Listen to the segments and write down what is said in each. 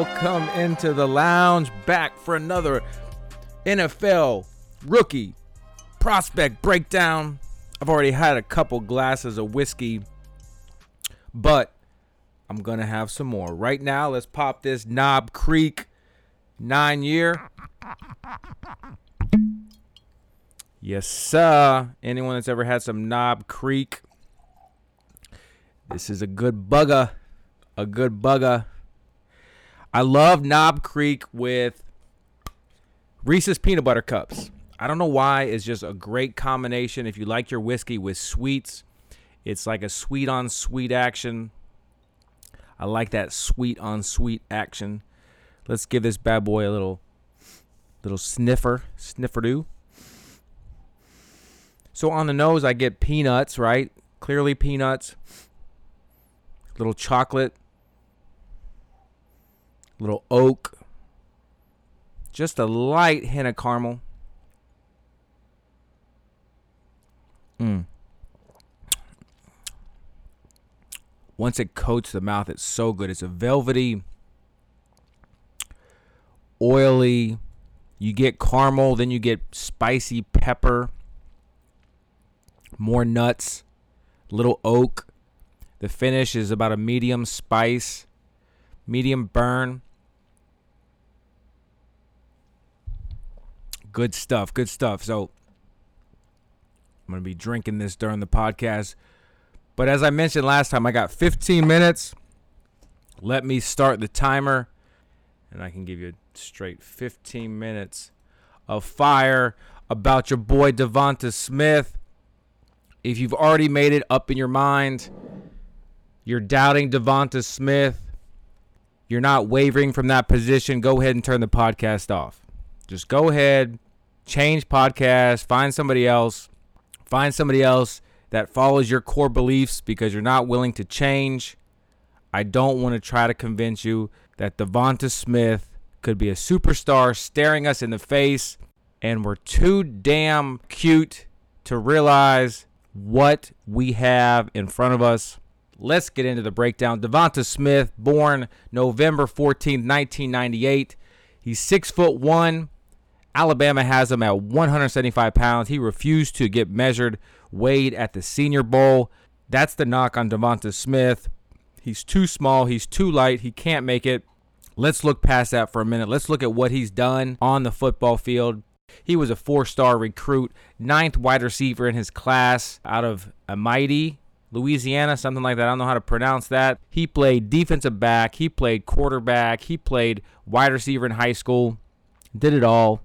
Welcome into the lounge, back for another NFL rookie prospect breakdown. I've already had a couple glasses of whiskey, but I'm gonna have some more. Right now, let's pop this Knob Creek nine year. Yes, sir. Anyone that's ever had some Knob Creek, this is a good bugger. A good bugger. I love Knob Creek with Reese's peanut butter cups. I don't know why. It's just a great combination. If you like your whiskey with sweets, it's like a sweet on sweet action. I like that sweet on sweet action. Let's give this bad boy a little little sniffer, sniffer do. So on the nose, I get peanuts, right? Clearly peanuts. Little chocolate, little oak, just a light hint of caramel. Mm. Once it coats the mouth, it's so good. It's a velvety, oily. You get caramel, then you get spicy pepper, more nuts, little oak. The finish is about a medium spice, medium burn. Good stuff. Good stuff. So I'm going to be drinking this during the podcast. But as I mentioned last time, I got 15 minutes. Let me start the timer, and I can give you a straight 15 minutes of fire about your boy Devonta Smith. If you've already made it up in your mind, you're doubting Devonta Smith, you're not wavering from that position, go ahead and turn the podcast off. Just go ahead, change podcasts, find somebody else, find somebody else that follows your core beliefs because you're not willing to change. I don't want to try to convince you that Devonta Smith could be a superstar staring us in the face, and we're too damn cute to realize what we have in front of us. Let's get into the breakdown. Devonta Smith, born November 14th, 1998. He's six foot one, Alabama has him at 175 pounds. He refused to get measured, weighed at the Senior Bowl. That's the knock on Devonta Smith. He's too small. He's too light. He can't make it. Let's look past that for a minute. Let's look at what he's done on the football field. He was a four star recruit, ninth wide receiver in his class out of Amite, Louisiana, something like that. I don't know how to pronounce that. He played defensive back, he played quarterback, he played wide receiver in high school, did it all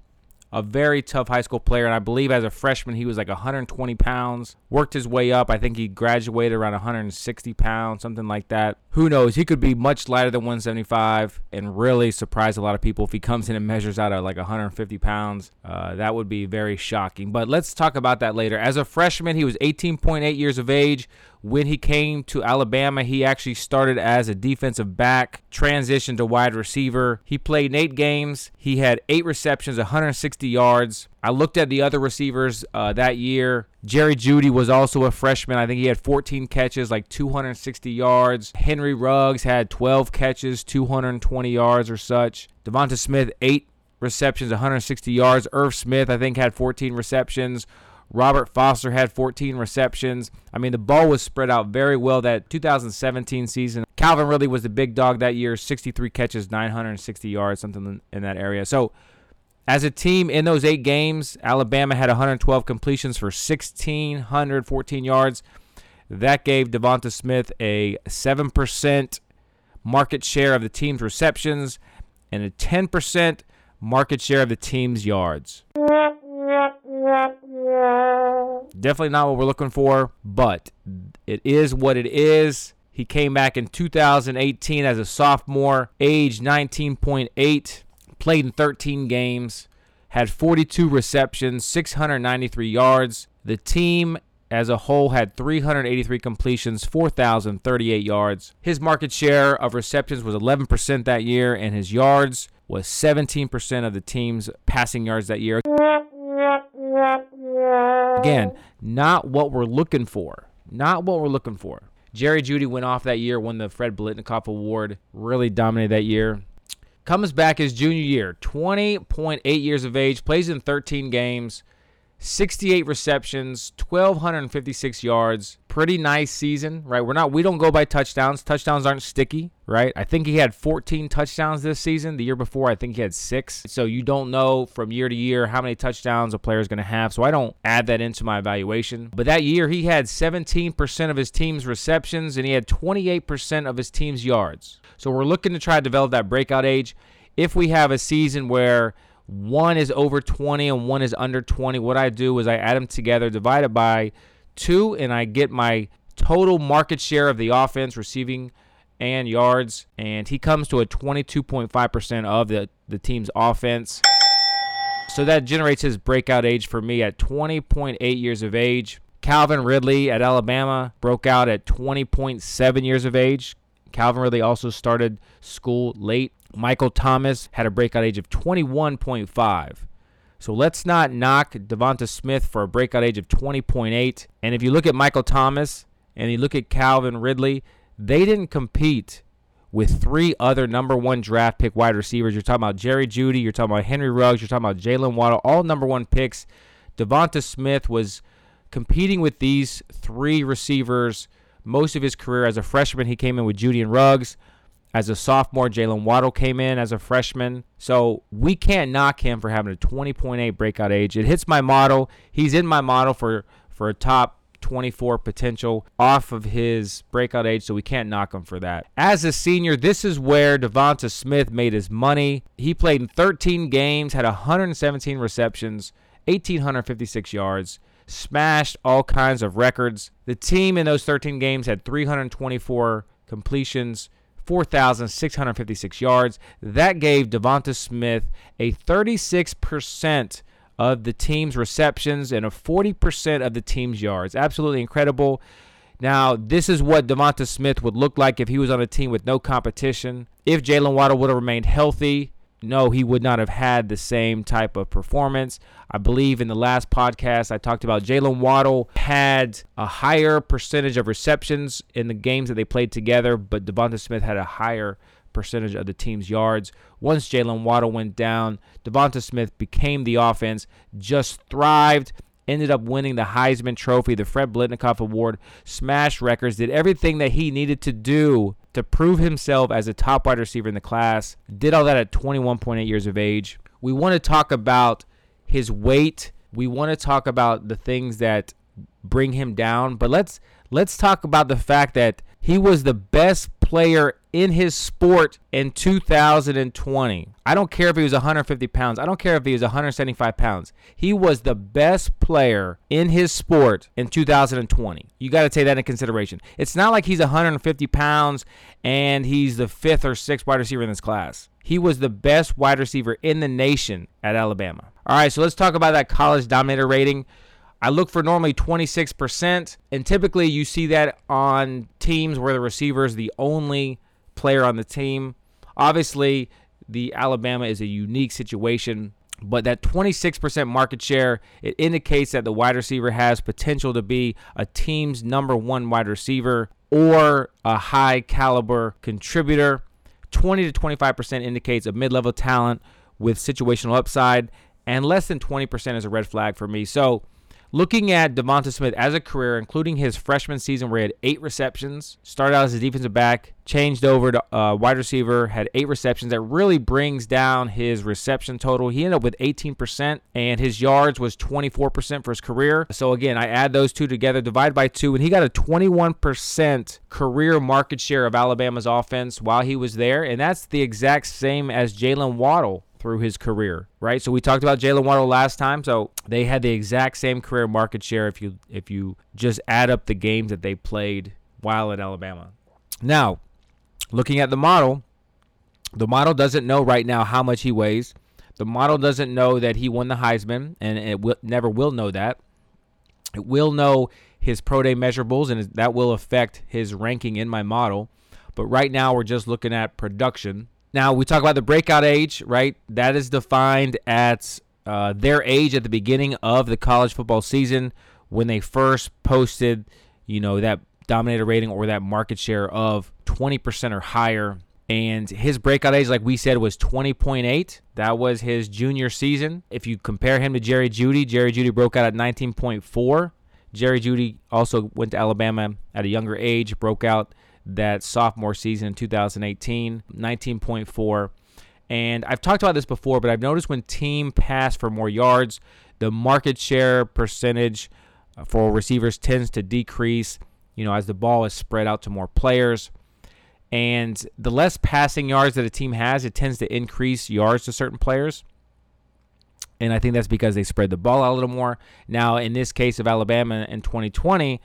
a very tough high school player. And I believe as a freshman, he was like 120 pounds, worked his way up. I think he graduated around 160 pounds, something like that. Who knows? He could be much lighter than 175 and really surprise a lot of people if he comes in and measures out at like 150 pounds. Uh, that would be very shocking. But let's talk about that later. As a freshman, he was 18.8 years of age, when he came to Alabama, he actually started as a defensive back, transitioned to wide receiver. He played eight games. He had eight receptions, 160 yards. I looked at the other receivers uh, that year. Jerry Jeudy was also a freshman. I think he had 14 catches, like 260 yards. Henry Ruggs had 12 catches, 220 yards or such. Devonta Smith, eight receptions, 160 yards. Irv Smith, I think, had 14 receptions. Robert Foster had 14 receptions. I mean, the ball was spread out very well that 2017 season. Calvin Ridley was the big dog that year, 63 catches, 960 yards, something in that area. So, as a team in those eight games, Alabama had 112 completions for 1,614 yards. That gave Devonta Smith a 7% market share of the team's receptions and a 10% market share of the team's yards. Definitely not what we're looking for, but it is what it is. He came back in 2018 as a sophomore, age 19.8, played in 13 games, had 42 receptions, 693 yards. The team as a whole had 383 completions, 4,038 yards. His market share of receptions was 11% that year, and his yards was 17% of the team's passing yards that year. Again, not what we're looking for. Not what we're looking for. Jerry Jeudy went off that year, won the Fred Biletnikoff Award, really dominated that year. Comes back his junior year, 20.8 years of age, plays in 13 games, 68 receptions, 1256 yards. Pretty nice season, right? We're not we don't go by touchdowns. Touchdowns aren't sticky, right? I think he had 14 touchdowns this season. The year before, I think he had 6. So you don't know from year to year how many touchdowns a player is going to have. So I don't add that into my evaluation. But that year he had 17% of his team's receptions and he had 28% of his team's yards. So we're looking to try to develop that breakout age. If we have a season where one is over 20 and one is under 20. What I do is I add them together, divide it by two, and I get my total market share of the offense, receiving and yards. And he comes to a 22.5% of the, the team's offense. So that generates his breakout age for me at 20.8 years of age. Calvin Ridley at Alabama broke out at 20.7 years of age. Calvin Ridley also started school late. Michael Thomas had a breakout age of 21.5. So let's not knock Devonta Smith for a breakout age of 20.8. And if you look at Michael Thomas and you look at Calvin Ridley, they didn't compete with three other number one draft pick wide receivers. You're talking about Jerry Jeudy, you're talking about Henry Ruggs, you're talking about Jaylen Waddle, all number one picks. Devonta Smith was competing with these three receivers most of his career as a freshman. He came in with Jeudy and Ruggs. As a sophomore, Jaylen Waddle came in as a freshman. So we can't knock him for having a 20.8 breakout age. It hits my model. He's in my model for, for a top 24 potential off of his breakout age, so we can't knock him for that. As a senior, this is where Devonta Smith made his money. He played in 13 games, had 117 receptions, 1,856 yards, smashed all kinds of records. The team in those 13 games had 324 completions, 4,656 yards. That gave Devonta Smith a 36% of the team's receptions and a 40% of the team's yards. Absolutely incredible. Now, this is what Devonta Smith would look like if he was on a team with no competition. If Jaylen Waddle would have remained healthy, no, he would not have had the same type of performance. I believe in the last podcast I talked about Jaylen Waddle had a higher percentage of receptions in the games that they played together, but Devonta Smith had a higher percentage of the team's yards. Once Jaylen Waddle went down, Devonta Smith became the offense, just thrived, ended up winning the Heisman Trophy, the Fred Biletnikoff Award, smashed records, did everything that he needed to do to prove himself as a top wide receiver in the class. Did all that at 21.8 years of age. We want to talk about his weight. We want to talk about the things that bring him down, but let's let's talk about the fact that he was the best player in his sport in 2020. I don't care if he was 150 pounds. I don't care if he was 175 pounds. He was the best player in his sport in 2020. You got to take that into consideration. It's not like he's 150 pounds and he's the fifth or sixth wide receiver in this class. He was the best wide receiver in the nation at Alabama. All right, so let's talk about that college dominator rating. I look for normally 26%, and typically you see that on teams where the receiver is the only player on the team. Obviously, the Alabama is a unique situation, but that 26% market share, it indicates that the wide receiver has potential to be a team's number one wide receiver or a high caliber contributor. 20 to 25% indicates a mid level talent with situational upside, and less than 20% is a red flag for me. So, Looking at Devonta Smith as a career, including his freshman season where he had eight receptions, started out as a defensive back, changed over to uh, wide receiver, had eight receptions. That really brings down his reception total. He ended up with 18%, and his yards was 24% for his career. So again, I add those two together, divide by two, and he got a 21% career market share of Alabama's offense while he was there, and that's the exact same as Jaylen Waddle through his career, right? So we talked about Jaylen Waddle last time. So they had the exact same career market share if you if you just add up the games that they played while at Alabama. Now, looking at the model, the model doesn't know right now how much he weighs. The model doesn't know that he won the Heisman, and it will, never will know that. It will know his pro day measurables, and that will affect his ranking in my model. But right now, we're just looking at production. Now we talk about the breakout age, right? That is defined at uh, their age at the beginning of the college football season when they first posted, you know, that dominator rating or that market share of 20% or higher. And his breakout age, like we said, was 20.8. That was his junior season. If you compare him to Jerry Jeudy, Jerry Jeudy broke out at 19.4. Jerry Jeudy also went to Alabama at a younger age, broke out that sophomore season in 2018, 19.4. And I've talked about this before, but I've noticed when team pass for more yards, the market share percentage uh, for receivers tends to decrease, you know, as the ball is spread out to more players. And the less passing yards that a team has, it tends to increase yards to certain players. And I think that's because they spread the ball out a little more. Now, in this case of Alabama in 2020,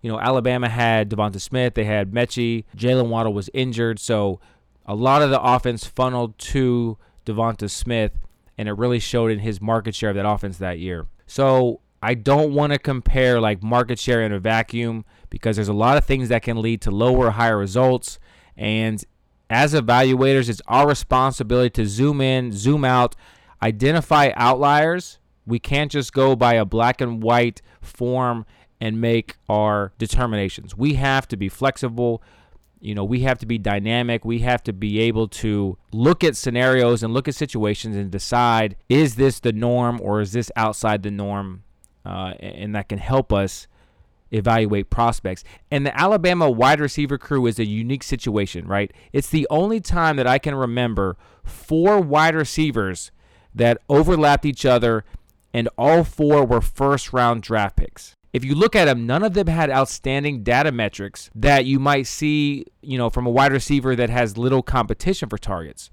you know, Alabama had Devonta Smith, they had Metchie, Jaylen Waddle was injured, so a lot of the offense funneled to Devonta Smith, and it really showed in his market share of that offense that year. So I don't want to compare like market share in a vacuum because there's a lot of things that can lead to lower or higher results. And as evaluators, it's our responsibility to zoom in, zoom out, identify outliers. We can't just go by a black and white form and make our determinations. We have to be flexible. You know, we have to be dynamic. We have to be able to look at scenarios and look at situations and decide is this the norm or is this outside the norm? Uh, and that can help us evaluate prospects. And the Alabama wide receiver crew is a unique situation, right? It's the only time that I can remember four wide receivers that overlapped each other and all four were first round draft picks if you look at them, none of them had outstanding data metrics that you might see, you know, from a wide receiver that has little competition for targets.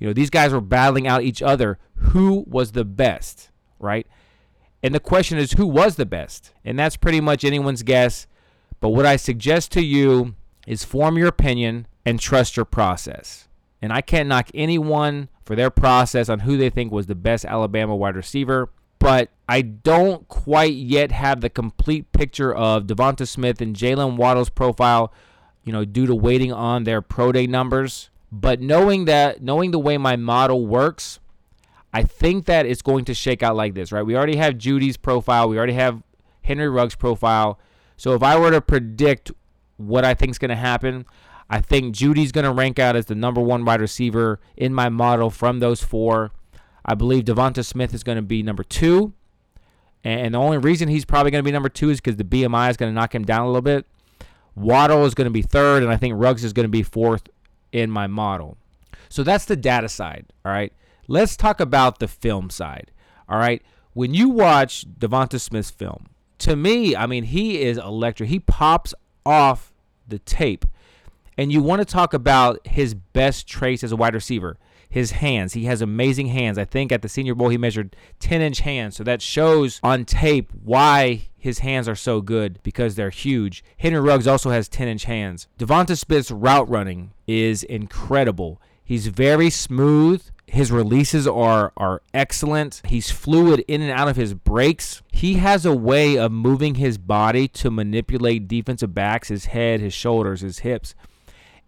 You know, these guys were battling out each other. Who was the best, right? And the question is, who was the best? And that's pretty much anyone's guess. But what I suggest to you is form your opinion and trust your process. And I can't knock anyone for their process on who they think was the best Alabama wide receiver but I don't quite yet have the complete picture of Devonta Smith and Jaylen Waddle's profile, you know, due to waiting on their pro day numbers. But knowing that, knowing the way my model works, I think that it's going to shake out like this, right? We already have Jeudy's profile, we already have Henry Ruggs' profile. So if I were to predict what I think is going to happen, I think Jeudy's going to rank out as the number one wide receiver in my model from those four. I believe Devonta Smith is going to be number two. And the only reason he's probably going to be number two is because the BMI is going to knock him down a little bit. Waddle is going to be third, and I think Ruggs is going to be fourth in my model. So that's the data side. All right. Let's talk about the film side. All right. When you watch Devonta Smith's film, to me, I mean, he is electric. He pops off the tape. And you want to talk about his best traits as a wide receiver his hands. He has amazing hands. I think at the Senior Bowl he measured 10 inch hands. So that shows on tape why his hands are so good because they're huge. Henry Ruggs also has 10 inch hands. Devonta Smith's route running is incredible. He's very smooth. His releases are are excellent. He's fluid in and out of his breaks. He has a way of moving his body to manipulate defensive backs, his head, his shoulders, his hips.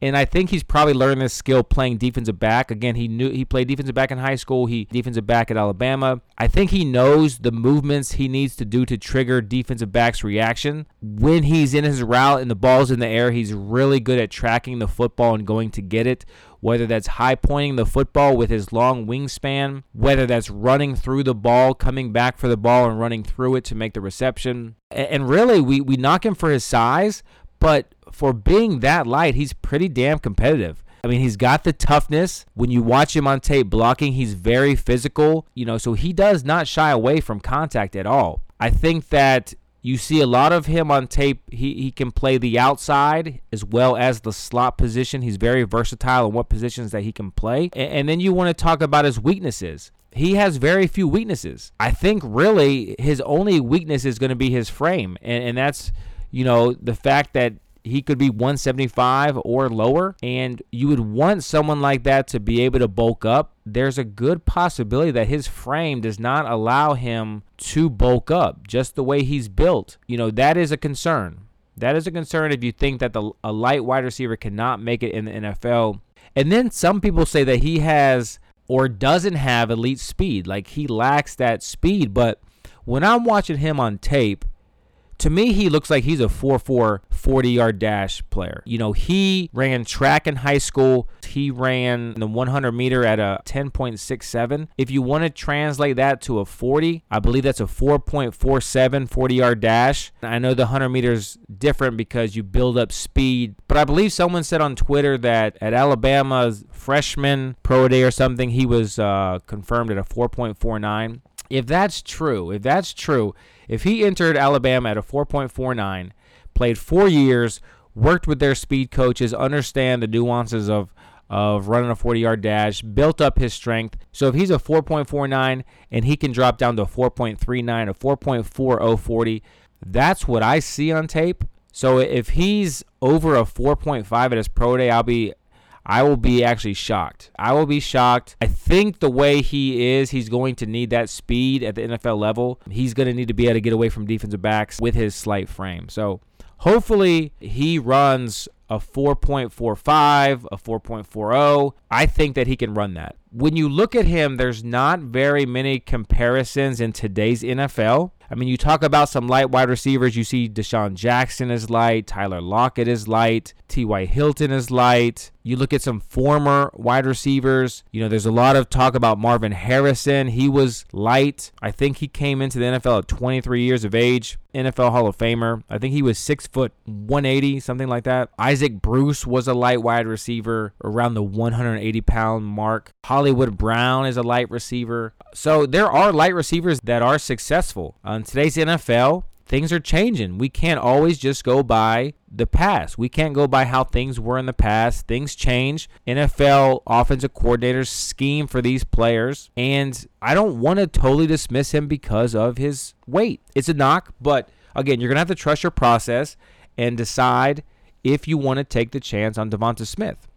And I think he's probably learned this skill playing defensive back. Again, he knew he played defensive back in high school. He defensive back at Alabama. I think he knows the movements he needs to do to trigger defensive back's reaction. When he's in his route and the ball's in the air, he's really good at tracking the football and going to get it. Whether that's high pointing the football with his long wingspan, whether that's running through the ball, coming back for the ball and running through it to make the reception. And really, we, we knock him for his size, but for being that light, he's pretty damn competitive. I mean, he's got the toughness. When you watch him on tape blocking, he's very physical, you know, so he does not shy away from contact at all. I think that you see a lot of him on tape. He, he can play the outside as well as the slot position. He's very versatile in what positions that he can play. And, and then you want to talk about his weaknesses. He has very few weaknesses. I think really his only weakness is going to be his frame. And, and that's, you know, the fact that he could be 175 or lower, and you would want someone like that to be able to bulk up. There's a good possibility that his frame does not allow him to bulk up just the way he's built. You know, that is a concern. That is a concern if you think that the, a light wide receiver cannot make it in the NFL. And then some people say that he has or doesn't have elite speed, like he lacks that speed. But when I'm watching him on tape, to me, he looks like he's a 4 4 40 yard dash player. You know, he ran track in high school. He ran the 100 meter at a 10.67. If you want to translate that to a 40, I believe that's a 4.47 40 yard dash. I know the 100 meters different because you build up speed, but I believe someone said on Twitter that at Alabama's freshman pro day or something, he was uh, confirmed at a 4.49. If that's true, if that's true, if he entered Alabama at a 4.49, played four years, worked with their speed coaches, understand the nuances of of running a 40 yard dash, built up his strength. So if he's a 4.49 and he can drop down to a 4.39, a 4.4040, that's what I see on tape. So if he's over a 4.5 at his pro day, I'll be I will be actually shocked. I will be shocked. I think the way he is, he's going to need that speed at the NFL level. He's going to need to be able to get away from defensive backs with his slight frame. So hopefully he runs a 4.45, a 4.40. I think that he can run that. When you look at him, there's not very many comparisons in today's NFL. I mean, you talk about some light wide receivers. You see DeSean Jackson is light, Tyler Lockett is light, T.Y. Hilton is light. You look at some former wide receivers. You know, there's a lot of talk about Marvin Harrison. He was light. I think he came into the NFL at 23 years of age. NFL Hall of Famer. I think he was six foot 180, something like that. Isaac Bruce was a light wide receiver around the 180 pound mark. Hollywood Brown is a light receiver. So there are light receivers that are successful. Uh, In today's NFL, things are changing. We can't always just go by the past. We can't go by how things were in the past. Things change. NFL offensive coordinators scheme for these players, and I don't want to totally dismiss him because of his weight. It's a knock, but again, you're going to have to trust your process and decide if you want to take the chance on Devonta Smith.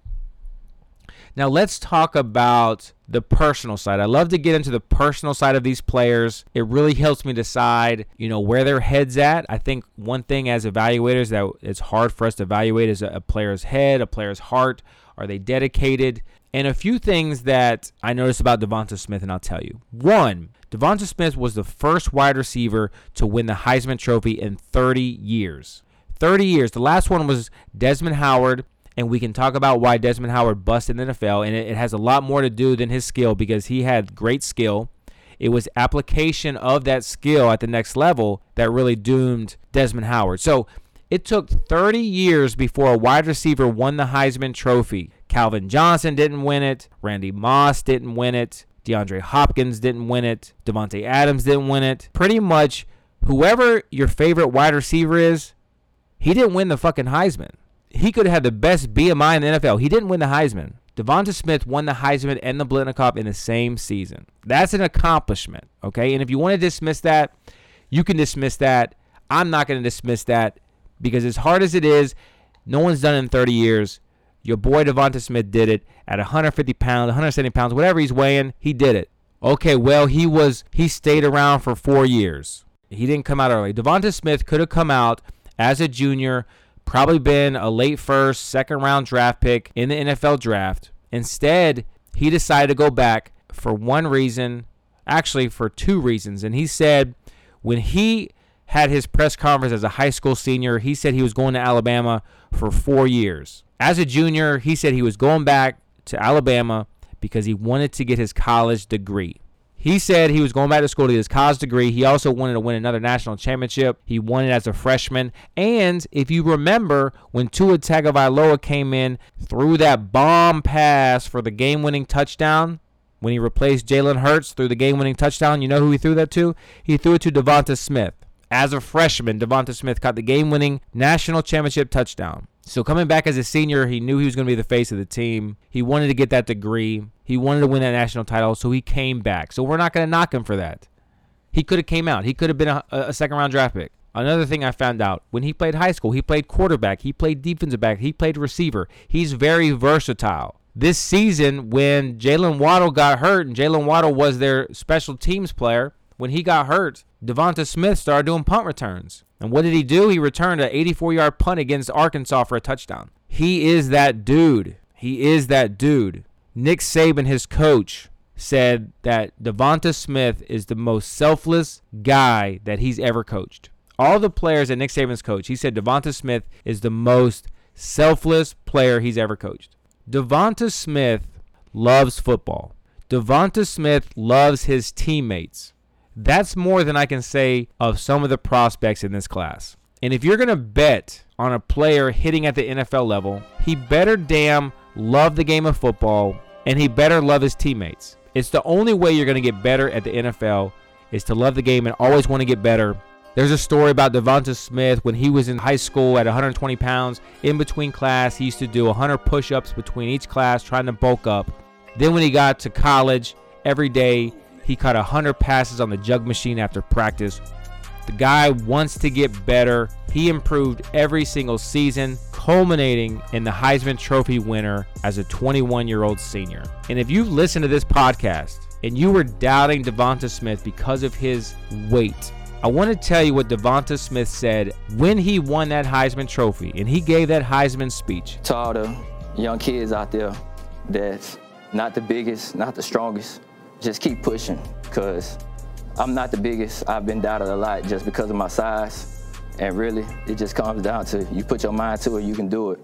Now let's talk about the personal side. I love to get into the personal side of these players. It really helps me decide, you know, where their head's at. I think one thing as evaluators that it's hard for us to evaluate is a player's head, a player's heart. Are they dedicated? And a few things that I noticed about Devonta Smith, and I'll tell you. One, Devonta Smith was the first wide receiver to win the Heisman Trophy in 30 years. 30 years. The last one was Desmond Howard and we can talk about why Desmond Howard busted in the NFL. And it, it, has a lot more to do than his skill because he had great skill. It was application of that skill at the next level that really doomed Desmond Howard. So it took 30 years before a wide receiver won the Heisman Trophy. Calvin Johnson didn't win it. Randy Moss didn't win it. DeAndre Hopkins didn't win it. Davante Adams didn't win it. Pretty much whoever your favorite wide receiver is, he didn't win the fucking Heisman he could have had the best BMI in the NFL. He didn't win the Heisman. Devonta Smith won the Heisman and the Biletnikoff in the same season. That's an accomplishment, okay? And if you want to dismiss that, you can dismiss that. I'm not going to dismiss that because as hard as it is, no one's done it in 30 years. Your boy Devonta Smith did it at 150 pounds, 170 pounds, whatever he's weighing, he did it. Okay, well, he was he stayed around for four years. He didn't come out early. Devonta Smith could have come out as a junior, probably been a late first, second round draft pick in the NFL draft. Instead, he decided to go back for one reason, actually for two reasons. And he said when he had his press conference as a high school senior, he said he was going to Alabama for four years. As a junior, he said he was going back to Alabama because he wanted to get his college degree. He said he was going back to school to get his college degree. He also wanted to win another national championship. He won it as a freshman. And if you remember, when Tua Tagovailoa came in, threw that bomb pass for the game-winning touchdown, when he replaced Jalen Hurts through the game-winning touchdown, you know who he threw that to? He threw it to Devonta Smith. As a freshman, Devonta Smith caught the game-winning national championship touchdown. So coming back as a senior, he knew he was going to be the face of the team. He wanted to get that degree. He wanted to win that national title, so he came back. So we're not going to knock him for that. He could have came out. He could have been a, a second round draft pick. Another thing I found out when he played high school, he played quarterback, he played defensive back, he played receiver. He's very versatile. This season, when Jaylen Waddle got hurt, and Jaylen Waddle was their special teams player, when he got hurt, Devonta Smith started doing punt returns. And what did he do? He returned an 84 yard punt against Arkansas for a touchdown. He is that dude. He is that dude. Nick Saban, his coach, said that Devonta Smith is the most selfless guy that he's ever coached. all the players that Nick Saban's coached, he said Devonta Smith is the most selfless player he's ever coached. Devonta Smith loves football. Devonta Smith loves his teammates. That's more than I can say of some of the prospects in this class. And if you're going to bet on a player hitting at the NFL level, he better damn love the game of football and he better love his teammates. It's the only way you're going to get better at the NFL is to love the game and always want to get better. There's a story about Devonta Smith when he was in high school at 120 pounds. In between class, he used to do 100 push ups between each class trying to bulk up. Then, when he got to college, every day he caught 100 passes on the jug machine after practice. The guy wants to get better. He improved every single season, culminating in the Heisman Trophy winner as a 21 year old senior. And if you've listened to this podcast and you were doubting Devonta Smith because of his weight, I want to tell you what Devonta Smith said when he won that Heisman Trophy and he gave that Heisman speech. To all the young kids out there that's not the biggest, not the strongest, just keep pushing because I'm not the biggest. I've been doubted a lot just because of my size. And really, it just comes down to you put your mind to it, you can do it.